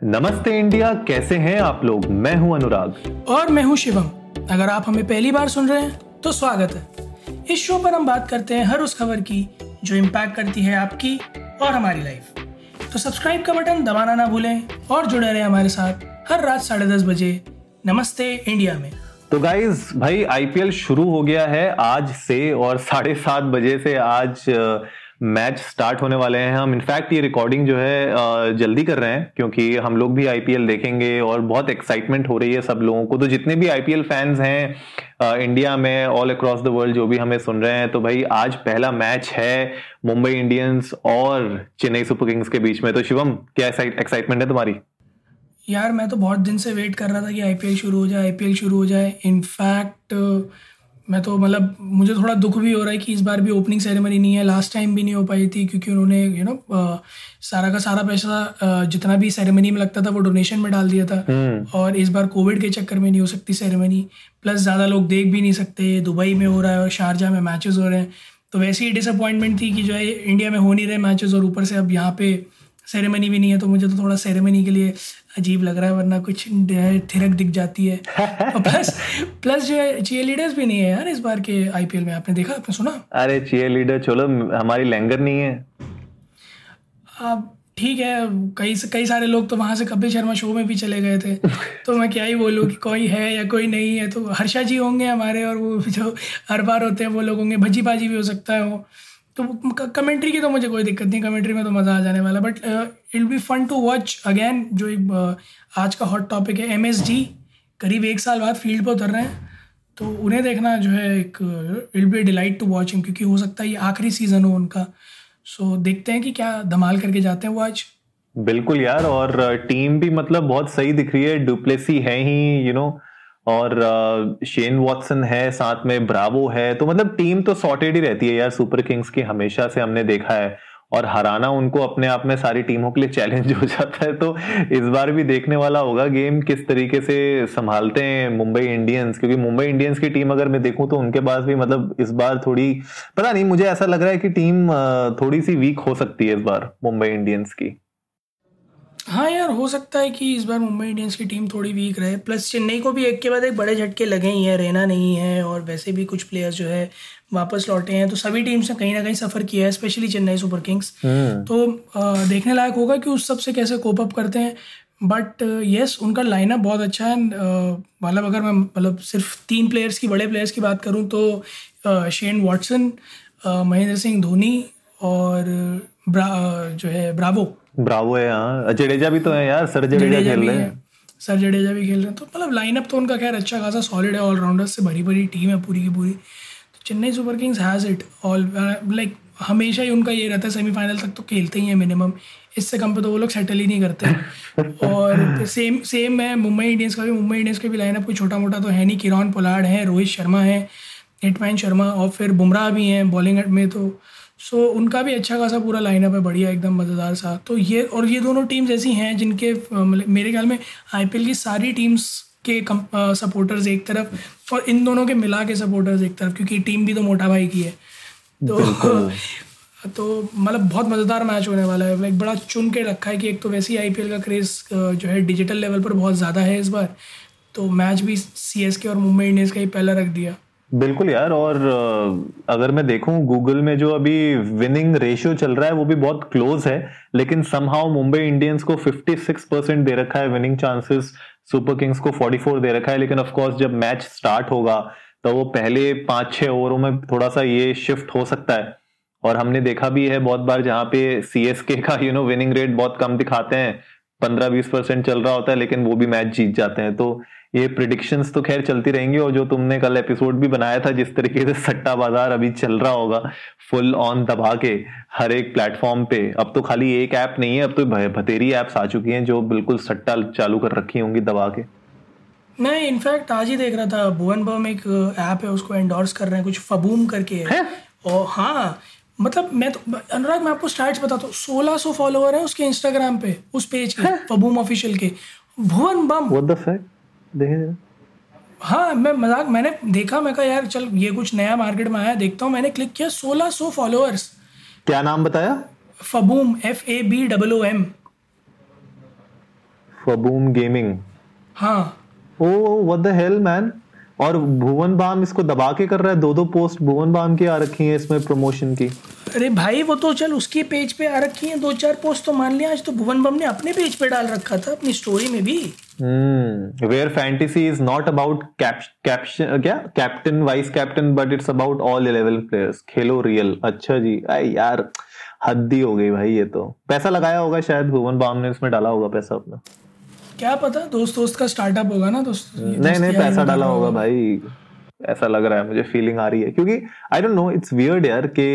नमस्ते इंडिया कैसे हैं आप लोग? मैं हूँ अनुराग। और मैं हूँ शिवम। अगर आप हमें पहली बार सुन रहे हैं तो स्वागत है। इस शो पर हम बात करते हैं हर उस खबर की जो इम्पैक्ट करती है आपकी और हमारी लाइफ तो सब्सक्राइब का बटन दबाना ना भूलें और जुड़े रहें हमारे साथ हर रात साढ़े दस बजे नमस्ते इंडिया में। तो गाइज़ भाई आईपीएल शुरू हो गया है आज से और साढ़े सात बजे से आज मैच स्टार्ट होने वाले हैं हम। इनफैक्ट ये रिकॉर्डिंग जो है जल्दी कर रहे हैं, क्योंकि हम लोग भी आईपीएल देखेंगे और बहुत एक्साइटमेंट हो रही है सब लोगों को। तो जितने भी आईपीएल फैंस हैं इंडिया में ऑल अक्रॉस द वर्ल्ड जो भी हमें सुन रहे हैं तो भाई आज पहला मैच है मुंबई इंडियंस और चेन्नई सुपर किंग्स के बीच में। तो शिवम, क्या एक्साइटमेंट है तुम्हारी? यार, मैं तो बहुत दिन से वेट कर रहा था कि आईपीएल शुरू हो जाए आईपीएल शुरू हो जाए। इनफैक्ट मैं तो मतलब मुझे थोड़ा दुख भी हो रहा है कि इस बार भी ओपनिंग सेरेमनी नहीं है लास्ट टाइम भी नहीं हो पाई थी क्योंकि उन्होंने यू नो सारा का सारा पैसा जितना भी सेरेमनी में लगता था वो डोनेशन में डाल दिया था। हम्म। और इस बार कोविड के चक्कर में नहीं हो सकती सेरेमनी प्लस ज़्यादा लोग देख भी नहीं सकते दुबई में हो रहा है और शारजा में मैचेस हो रहे हैं। तो वैसे ही डिसअपॉइंटमेंट थी कि जो है इंडिया में हो नहीं रहे मैचेस और ऊपर से अब यहाँ पे सेरेमनी भी नहीं है तो मुझे तो थोड़ा सेरेमनी के लिए अजीब लग रहा है वरना कुछ थिरक दिख जाती है। और प्लस प्लस जो है चीयर लीडर्स भी नहीं है यार इस बार के आईपीएल में आपने देखा आपने सुना? अरे चीयर लीडर चलो हमारी लैंगर नहीं है। अब ठीक है कई कई सारे लोग तो वहाँ से कपिल शर्मा शो में भी चले गए थे। तो मैं क्या ही बोलूँ कि कोई है या कोई नहीं है तो हर्षा जी होंगे हमारे और वो जो हर बार होते हैं वो लोग होंगे भज्जी बाजी भी हो सकता है वो। तो कमेंट्री की तो मुझे कोई दिक्कत नहीं कमेंट्री में तो मज़ा आ जाने वाला but it be fun to watch again जो एक uh, आज का हॉट टॉपिक है एम करीब एक साल बाद फ़ील्ड पर उतर रहे हैं तो उन्हें देखना जो है एक it be delight to watch क्योंकि हो सकता है ये आखिरी सीज़न हो उनका। सो so, देखते हैं कि क्या धमाल करके जाते हैं वो आज। बिल्कुल यार और टीम uh, भी मतलब बहुत सही दिख रही है डुप्लेसी है ही यू you नो know, और शेन वॉटसन है, साथ में ब्रावो है तो मतलब टीम तो सॉर्टेड ही रहती है यार सुपर किंग्स की हमेशा से हमने देखा है। और हराना उनको अपने आप में सारी टीमों के लिए चैलेंज हो जाता है तो इस बार भी देखने वाला होगा गेम किस तरीके से संभालते हैं मुंबई इंडियंस क्योंकि मुंबई इंडियंस की टीम अगर मैं देखूँ तो उनके पास भी मतलब इस बार थोड़ी, पता नहीं, मुझे ऐसा लग रहा है कि टीम थोड़ी सी वीक हो सकती है इस बार मुंबई इंडियंस की। हाँ यार हो सकता है कि इस बार मुंबई इंडियंस की टीम थोड़ी वीक रहे। प्लस चेन्नई को भी एक के बाद एक बड़े झटके लगे ही हैं रहना नहीं है और वैसे भी कुछ प्लेयर्स जो है वापस लौटे हैं। तो सभी टीम्स ने कहीं ना कहीं सफ़र किया है स्पेशली चेन्नई सुपर किंग्स तो आ, देखने लायक होगा कि उस सबसे कैसे कोप अप करते हैं। बट यस उनका लाइनअप बहुत अच्छा है। मतलब अगर मैं मतलब सिर्फ़ तीन प्लेयर्स की बड़े प्लेयर्स की बात करूँ तो शेन वॉटसन महेंद्र सिंह धोनी और जो है ब्रावो ब्रावो है हाँ जडेजा भी तो है यार सर जडेजा खेल रहे हैं। सर जडेजा भी खेल रहे हैं। तो मतलब लाइनअप तो उनका खैर अच्छा खासा सॉलिड है ऑलराउंडर से भरी भरी टीम है पूरी की पूरी। तो Chennai Super Kings has it all like हमेशा ही उनका ये रहता है सेमीफाइनल तक तो खेलते ही हैं मिनिमम इससे कम पे तो वो लोग सेटल ही नहीं करते। और सेम सेम है मुंबई इंडियंस का भी। मुंबई इंडियंस का भी लाइनअप कोई छोटा मोटा तो है नहीं। किरण पोलार्ड है रोहित शर्मा है हिटमैन शर्मा और फिर बुमराह भी हैं बॉलिंग में तो सो so, उनका भी अच्छा खासा पूरा लाइनअप है बढ़िया एकदम मज़ेदार सा। तो ये और ये दोनों टीम्स ऐसी हैं जिनके मेरे ख्याल में आईपीएल की सारी टीम्स के कम आ, सपोर्टर्स एक तरफ़ और इन दोनों के मिला के सपोर्टर्स एक तरफ़ क्योंकि टीम भी तो मोटा भाई की है। तो तो मतलब बहुत मज़ेदार मैच होने वाला है। एक बड़ा चुन के रखा है कि एक तो वैसे ही आईपीएल का क्रेज़ जो है डिजिटल लेवल पर बहुत ज़्यादा है इस बार। तो मैच भी सी और मुंबई इंडियंस का ही पहला रख दिया। बिल्कुल यार, और अगर मैं देखूँ गूगल में जो अभी विनिंग रेशियो चल रहा है, वो भी बहुत क्लोज है, लेकिन समहाउ मुंबई इंडियंस को 56 परसेंट दे रखा है विनिंग चांसेस सुपर किंग्स को 44 दे रखा है, लेकिन ऑफ़ कोर्स जब मैच स्टार्ट होगा तो वो पहले पाँच छह ओवरों में थोड़ा सा ये शिफ्ट हो सकता है। और हमने देखा भी है बहुत बार जहाँ पे सी का यू नो विनिंग रेट बहुत कम दिखाते हैं, पंद्रह बीस परसेंट चल रहा होता है, लेकिन वो भी मैच जीत जाते हैं। तो ये प्रिडिक्शंस तो खैर चलती रहेंगी और जो तुमने कल एपिसोड भी बनाया था जिस तरीके से सट्टा बाज़ार अभी चल रहा होगा फुल ऑन दबा के हर एक प्लेटफॉर्म पे। अब तो खाली एक ऐप नहीं है अब तो भतेरी ऐप्स आ चुकी हैं जो बिल्कुल सट्टा चालू कर रखी होंगी दबा के। मैं इनफैक्ट आज ही देख रहा था भुवन बम एक ऐप है उसको एंडोर्स कर रहे हैं कुछ फबूम करके। है? और हाँ मतलब मैं तो अनुराग मैं आपको स्टार्ट बताता हूँ सोलह सौ फॉलोअर है उसके इंस्टाग्राम पे उस पेज के फबूम ऑफिशियल के। भुवन बम? देखे हाँ? मैं मज़ाक मैंने देखा मैं कहा यार चल ये कुछ नया मार्केट में आया देखता हूँ मैंने क्लिक किया सोलह सौ फॉलोअर्स क्या नाम बताया? Faboom F A B double O M Faboom gaming हाँ। Oh what the hell man और भुवन बाम इसको दबा के कर रहा है दो दो पोस्ट भुवन बाम की आ रखी है इसमें प्रमोशन की। अरे भाई वो तो चल उसके पेज पे आ रखी है दो चार पोस्ट तो मान लिया आज तो भुवन बाम ने अपने पेज पे डाल रखा था अपनी स्टोरी में भी। Where fantasy is not about caption क्या captain vice captain but it's about all eleven players Khelo real अच्छा जी आई यार हद्दी हो गई भाई ये तो पैसा लगाया होगा शायद भुवन बाम ने इसमें डाला होगा पैसा अपना क्या पता दोस्त दोस्त का स्टार्टअप होगा ना दोस्त नहीं नहीं पैसा डाला होगा भाई ऐसा लग रहा है मुझे फीलिंग आ रही है क्योंकि I don't know it's weird यार के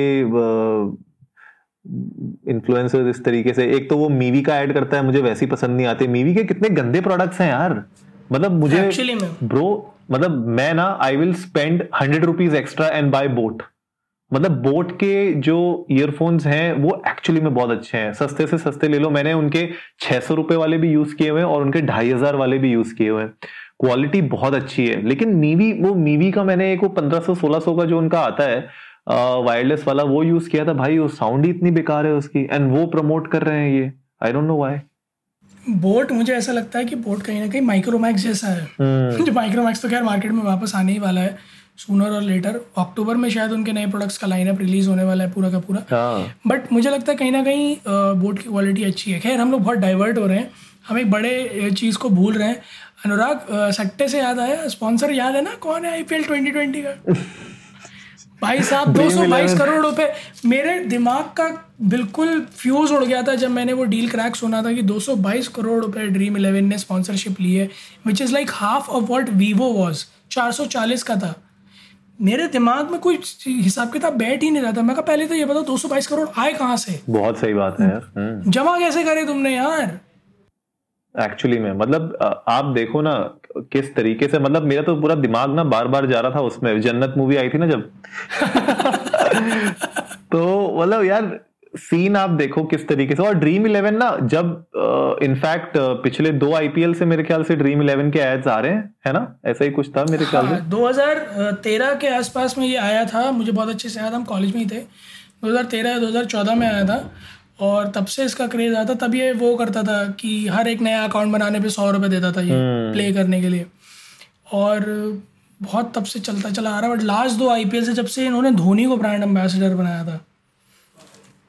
इन्फ्लुएंसर्स इस तरीके से। एक तो वो मीवी का ऐड करता है मुझे वैसे ही पसंद नहीं आते। मीवी के कितने गंदे प्रोडक्ट्स हैं यार। मतलब मुझे ब्रो मतलब मैं ना I will spend hundred rupees extra and buy boAt मतलब बोट के जो ईयरफोन्स हैं वो एक्चुअली में बहुत अच्छे हैं। सस्ते से सस्ते ले लो। मैंने उनके छह सौ रुपए वाले भी यूज़ किए हुए हैं और उनके ढाई हज़ार वाले भी यूज़ किए हुए हैं। क्वालिटी बहुत अच्छी है। लेकिन मीवी वो मीवी का मैंने एक वो पंद्रह सौ सोलह सौ का जो उनका आता है वायरलेस वाला वो यूज़ किया था भाई वो साउंड ही इतनी बेकार है उसकी एंड वो प्रमोट कर रहे हैं ये। I don't know why boAt मुझे ऐसा लगता है कि बोट कहीं ना कहीं माइक्रोमैक्स जैसा है. जो माइक्रोमैक्स तो खैर मार्केट में वापस आने ही वाला है सूनर और लेटर अक्टूबर में शायद उनके नए प्रोडक्ट्स का लाइनअप रिलीज़ होने वाला है पूरा का पूरा। बट हाँ। मुझे लगता है कहीं ना कहीं बोट की क्वालिटी अच्छी है। खैर हम लोग बहुत डाइवर्ट हो रहे हैं। हम एक बड़े चीज़ को भूल रहे हैं। अनुराग सट्टे से याद आया? स्पॉन्सर याद है ना? कौन है आईपीएल 2020 का? भाई साहब दो सौ बाईस करोड़ रुपए। मेरे दिमाग का बिल्कुल फ्यूज उड़ गया था जब मैंने वो डील क्रैक सुना था कि 222 करोड़ रुपए ड्रीम इलेवन ने स्पॉन्सरशिप ली है which is like half of what Vivo was 440 का था। मेरे दिमाग में कोई हिसाब किताब बैठ ही नहीं रहा था। मैं कहा पहले तो ये बताओ 222 करोड़ आए कहाँ से? बहुत सही बात है यार। हम्म। जमा कैसे करे तुमने यार? एक्चुअली में मतलब आप देखो ना किस तरीके से मतलब मेरा तो पूरा दिमाग ना बार बार जा रहा था उसमें। जन्नत मूवी आई थी ना जब। तो मतलब यार सीन आप देखो किस तरीके से। और ड्रीम इलेवन ना जब इनफैक्ट पिछले दो आईपीएल से मेरे ख्याल से ड्रीम इलेवन के एड्स आ रहे हैं है ना? ऐसा ही कुछ था मेरे ख्याल हाँ, से 2013 के आसपास में ये आया था। मुझे बहुत अच्छे से याद हम कॉलेज में ही थे। 2013 या 2014 में आया था। और तब से इसका क्रेज आता तब ये वो करता था कि हर एक नया अकाउंट बनाने पे सौ रुपये देता था ये प्ले हम्म। करने के लिए और बहुत तब से चलता चला आ रहा बट लास्ट दो आईपीएल से जब से इन्होंने धोनी को ब्रांड एम्बेसडर बनाया था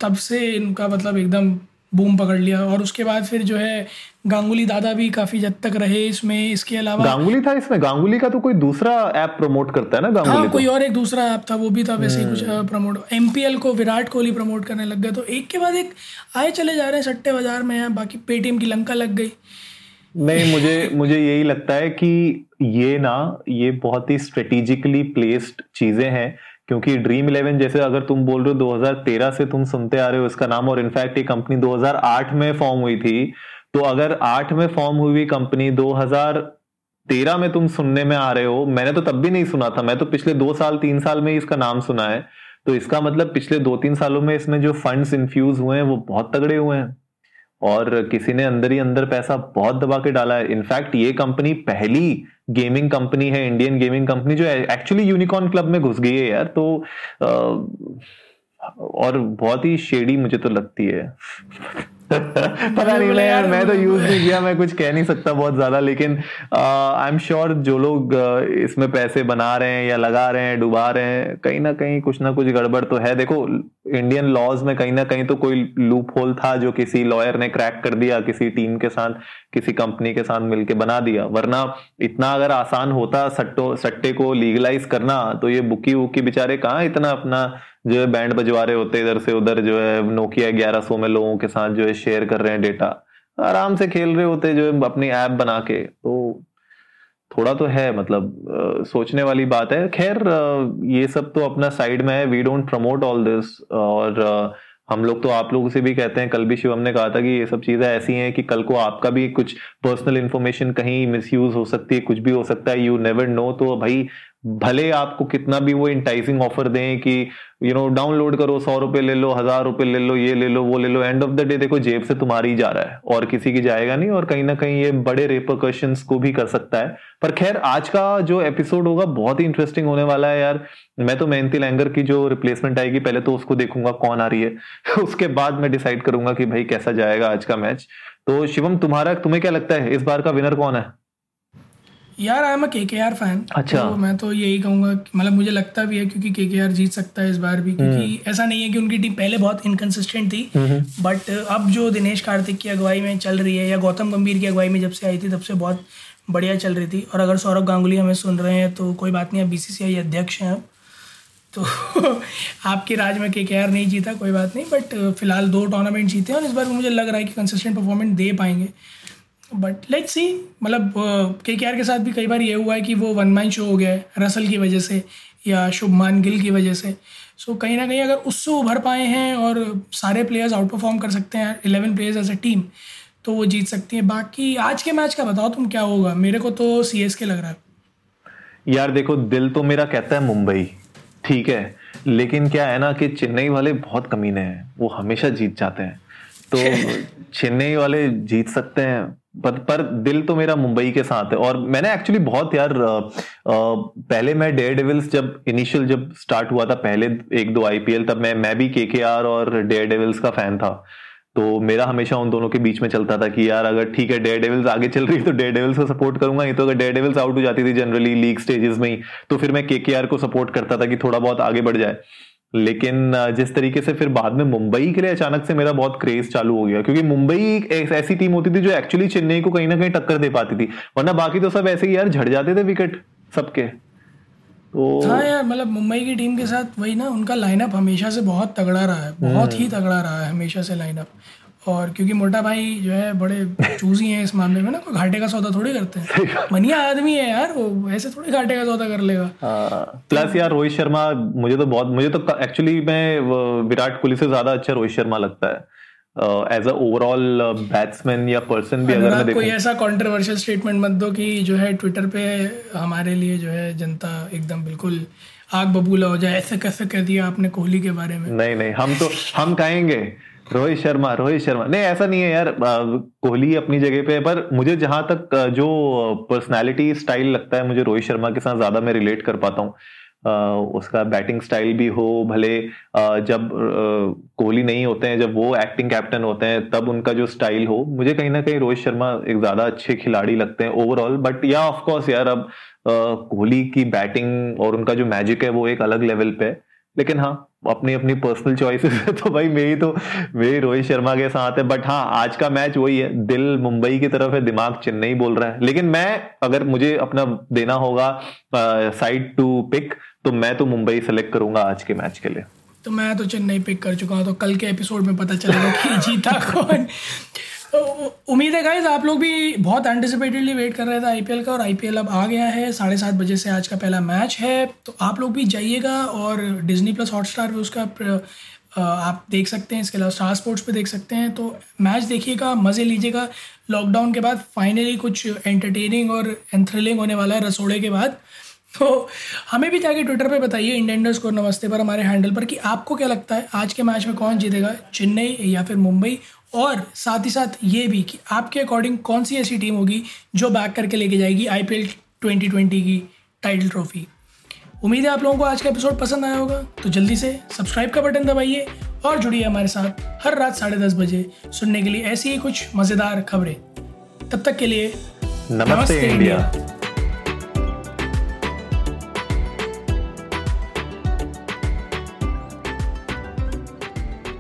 तब से इनका मतलब एकदम बूम पकड़ लिया और उसके बाद फिर जो है गांगुली दादा भी काफ़ी जद तक रहे इसमें। इसके अलावा गांगुली था इसमें? गांगुली का तो कोई दूसरा ऐप प्रमोट करता है ना गांगुली हाँ कोई और एक दूसरा ऐप था वो भी था वैसे ही कुछ प्रमोट हम्म। एमपीएल को विराट कोहली प्रमोट करने लग गए तो एक के बाद एक आए चले जा रहे हैं सट्टे बाज़ार में बाकी पेटीएम की लंका लग गई। नहीं मुझे मुझे यही लगता है कि ये ना ये बहुत ही स्ट्रेटेजिकली प्लेस्ड चीज़ें हैं। क्योंकि ड्रीम इलेवन जैसे अगर तुम बोल रहे हो 2013 से तुम सुनते आ रहे हो इसका नाम, और इनफैक्ट ये कंपनी 2008 में फॉर्म हुई थी तो अगर 8 में फॉर्म हुई कंपनी 2013 में तुम सुनने में आ रहे हो, मैंने तो तब भी नहीं सुना था, मैं तो पिछले दो साल, तीन साल में इसका नाम सुना है। तो इसका मतलब पिछले दो तीन सालों में इसमें जो फंड्स इन्फ्यूज हुए हैं, वो बहुत तगड़े हुए हैं। और किसी ने अंदर ही अंदर पैसा बहुत दबा के डाला है। इनफैक्ट ये कंपनी पहली गेमिंग कंपनी है इंडियन गेमिंग कंपनी जो एक्चुअली यूनिकॉर्न क्लब में घुस गई है यार। तो और बहुत ही शेडी मुझे तो लगती है। पता नहीं, मैं यार, मैं तो यूज़ नहीं किया, मैं कुछ कह नहीं सकता बहुत ज़्यादा। लेकिन आई एम श्योर जो लोग इसमें पैसे बना रहे हैं या लगा रहे हैं, डुबा रहे हैं, कहीं ना कहीं कुछ ना कुछ गड़बड़ तो है। देखो इंडियन लॉज में कहीं ना कहीं तो कोई लूप होल था जो किसी लॉयर ने क्रैक कर दिया, किसी टीम के साथ, किसी कंपनी के साथ मिलके बना दिया। वरना इतना अगर आसान होता सट्टो, सट्टे को लीगलाइज करना तो ये बुकी वुकी बेचारे कहाँ इतना अपना जो है बैंड बजवा रहे होते, इधर से उधर जो है नोकिया ग्यारह में लोगों के साथ जो है शेयर कर रहे हैं डेटा आराम से खेल रहे होते जो है अपनी ऐप बना के। तो थोड़ा तो है मतलब आ, सोचने वाली बात है। खैर ये सब तो अपना साइड में है। We don't promote all this और आ, हम लोग तो आप लोगों से भी कहते हैं कल भी शिवम ने कहा था कि ये सब चीज़ें ऐसी हैं कि कल को आपका भी कुछ पर्सनल इन्फॉर्मेशन कहीं मिसयूज हो सकती है कुछ भी हो सकता है यू नेवर नो तो भाई भले आपको कितना भी वो इंटाइसिंग ऑफ़र दें कि यू नो डाउनलोड करो, सौ रुपए ले लो, हज़ार रुपए ले लो, ये ले लो, वो ले लो एंड ऑफ़ द डे देखो, जेब से तुम्हारी ही जा रहा है, और किसी की जाएगा नहीं, और कहीं ना कहीं ये बड़े रेपोकशन को भी कर सकता है। पर खैर, आज का जो एपिसोड होगा, बहुत ही इंटरेस्टिंग होने वाला है यार। मैं तो मेहनती लैंगर की जो रिप्लेसमेंट आएगी, पहले तो उसको देखूँगा, कौन आ रही है। उसके बाद मैं डिसाइड करूँगा कि भाई कैसा जाएगा आज का मैच तो शिवम, तुम्हारा, तुम्हें क्या लगता है, इस बार का विनर कौन है? यार आई एम के के आर फ़ैन अच्छा। तो मैं तो यही कहूँगा मतलब मुझे लगता भी है क्योंकि के के आर जीत सकता है इस बार भी क्योंकि हम्म। ऐसा नहीं है कि उनकी टीम पहले बहुत इनकन्सिस्टेंट थी बट अब जो दिनेश कार्तिक की अगुवाई में चल रही है या गौतम गंभीर की अगुवाई में जब से आई थी तब से बहुत बढ़िया चल रही थी। और अगर सौरभ गांगुली हमें सुन रहे हैं तो कोई बात नहीं अब बी अध्यक्ष हैं अब। तो आपके राज में के के आर नहीं जीता कोई बात नहीं बट फ़िलहाल दो टूर्नामेंट जीते हैं और इस बार मुझे लग रहा है कि कंसिस्टेंट परफॉर्मेंस दे पाएँगे। बट लेट सी मतलब के के आर के साथ भी कई बार ये हुआ है कि वो वन मैन शो हो गया है रसल की वजह से या शुभमान गिल की वजह से। सो so, कहीं ना कहीं अगर उससे उभर पाए हैं और सारे प्लेयर्स आउट परफॉर्म कर सकते हैं eleven players as a team तो वो जीत सकती है। बाकी आज के मैच का बताओ तुम क्या होगा? मेरे को तो सी एस के लग रहा है। यार देखो दिल तो मेरा कहता है मुंबई। ठीक है लेकिन क्या है ना कि चेन्नई वाले बहुत कमीने हैं। वो हमेशा जीत जाते हैं। तो चेन्नई वाले जीत सकते हैं। पर, पर दिल तो मेरा मुंबई के साथ है। और मैंने एक्चुअली बहुत यार आ, पहले मैं डेयर डेविल्स जब इनिशियल जब स्टार्ट हुआ था पहले एक दो आईपीएल तब मैं मैं भी के और डेयर डेविल्स का फ़ैन था। तो मेरा हमेशा उन दोनों के बीच में चलता था कि यार अगर ठीक है डेयर डेविल्स आगे चल रही है तो डेयर डेविल्स को सपोर्ट करूँगा नहीं तो अगर डेयर डेविल्स आउट हो जाती थी जनरली लीग स्टेजेस में ही तो फिर मैं के को सपोर्ट करता था कि थोड़ा बहुत आगे बढ़ जाए। लेकिन जिस तरीके से फिर बाद में मुंबई के लिए अचानक से मेरा बहुत क्रेज चालू हो गया क्योंकि मुंबई एक ऐसी टीम होती थी जो एक्चुअली चेन्नई को कहीं ना कहीं टक्कर दे पाती थी वरना बाकी तो सब ऐसे ही यार झड़ जाते थे विकेट सबके तो हाँ यार मतलब मुंबई की टीम के साथ वही ना उनका लाइनअप हमेशा से बहुत तगड़ा रहा है बहुत ही हम्म। तगड़ा रहा है हमेशा से लाइनअप और क्योंकि मोटा भाई जो है बड़े चूजी हैं इस मामले में ना कोई घाटे का सौदा थोड़ी करते हैं। मनिया आदमी है यार वो ऐसे थोड़ी घाटे का सौदा कर लेगा। प्लस हाँ, यार रोहित शर्मा मुझे तो बहुत मुझे तो एक्चुअली मैं विराट कोहली से ज़्यादा अच्छा रोहित शर्मा लगता है। एज अ ओवरऑल बैट्समैन या पर्सन भी अगर मैं देखूँ। कोई ऐसा कंट्रोवर्शियल स्टेटमेंट मत दो कि जो है ट्विटर पे हमारे लिए जो है जनता एकदम बिल्कुल आग बबूला हो जाए ऐसे कैसे कह दिया आपने कोहली के बारे में? नहीं नहीं हम तो हम कहेंगे रोहित शर्मा रोहित शर्मा। नहीं, ऐसा नहीं है यार कोहली अपनी जगह पे पर मुझे जहाँ तक जो पर्सनालिटी स्टाइल लगता है, मुझे रोहित शर्मा के साथ ज़्यादा मैं रिलेट कर पाता हूँ। उसका बैटिंग स्टाइल भी हो, भले जब कोहली नहीं होते हैं, जब वो एक्टिंग कैप्टन होते हैं, तब उनका जो स्टाइल हो, मुझे कहीं ना कहीं रोहित शर्मा एक ज़्यादा अच्छे खिलाड़ी लगते हैं ओवरऑल बट या ऑफ़ कोर्स यार, अब कोहली की बैटिंग और उनका जो मैजिक है, वो एक अलग लेवल पे है। लेकिन हाँ अपनी अपनी पर्सनल चॉइसेस है तो भाई मेरी तो मेरी रोहित शर्मा के साथ है बट हाँ आज का मैच वही है, दिल मुंबई की तरफ़ है, दिमाग चेन्नई बोल रहा है। लेकिन मैं, अगर मुझे अपना देना होगा साइड टू पिक तो मैं तो मुंबई सेलेक्ट करूँगा आज के मैच के लिए। तो मैं तो चेन्नई पिक कर चुका हूँ तो कल के एपिसोड में पता चलेगा कि जीता कौन। उम्मीद है गाइज़ आप लोग भी बहुत एंटिसिपेटेडली वेट कर रहे थे आईपीएल का और आईपीएल अब आ गया है। साढ़े सात बजे से आज का पहला मैच है। तो आप लोग भी जाइएगा और डिजनी प्लस हॉटस्टार पे उसका आप देख सकते हैं। इसके अलावा स्टार स्पोर्ट्स पे देख सकते हैं। तो मैच देखिएगा, मज़े लीजिएगा। लॉकडाउन के बाद फाइनली कुछ एंटरटेनिंग और एंथ्रिलिंग होने वाला है रसोड़े के बाद। तो हमें भी जाके ट्विटर पे बताइए इंडियन को नमस्ते पर हमारे हैंडल पर कि आपको क्या लगता है, आज के मैच में कौन जीतेगा, चेन्नई या फिर मुंबई? और साथ ही साथ ये भी कि आपके अकॉर्डिंग कौन सी ऐसी टीम होगी जो बैक करके लेके जाएगी I P L twenty twenty की टाइटल ट्रॉफी उम्मीद है आप लोगों को आज का एपिसोड पसंद आया होगा। तो जल्दी से सब्सक्राइब का बटन दबाइए और जुड़िए हमारे साथ हर रात साढ़े दस बजे सुनने के लिए ऐसी ही कुछ मज़ेदार खबरें। तब तक के लिए नमस्ते, नमस्ते इंडिया, इंडिया।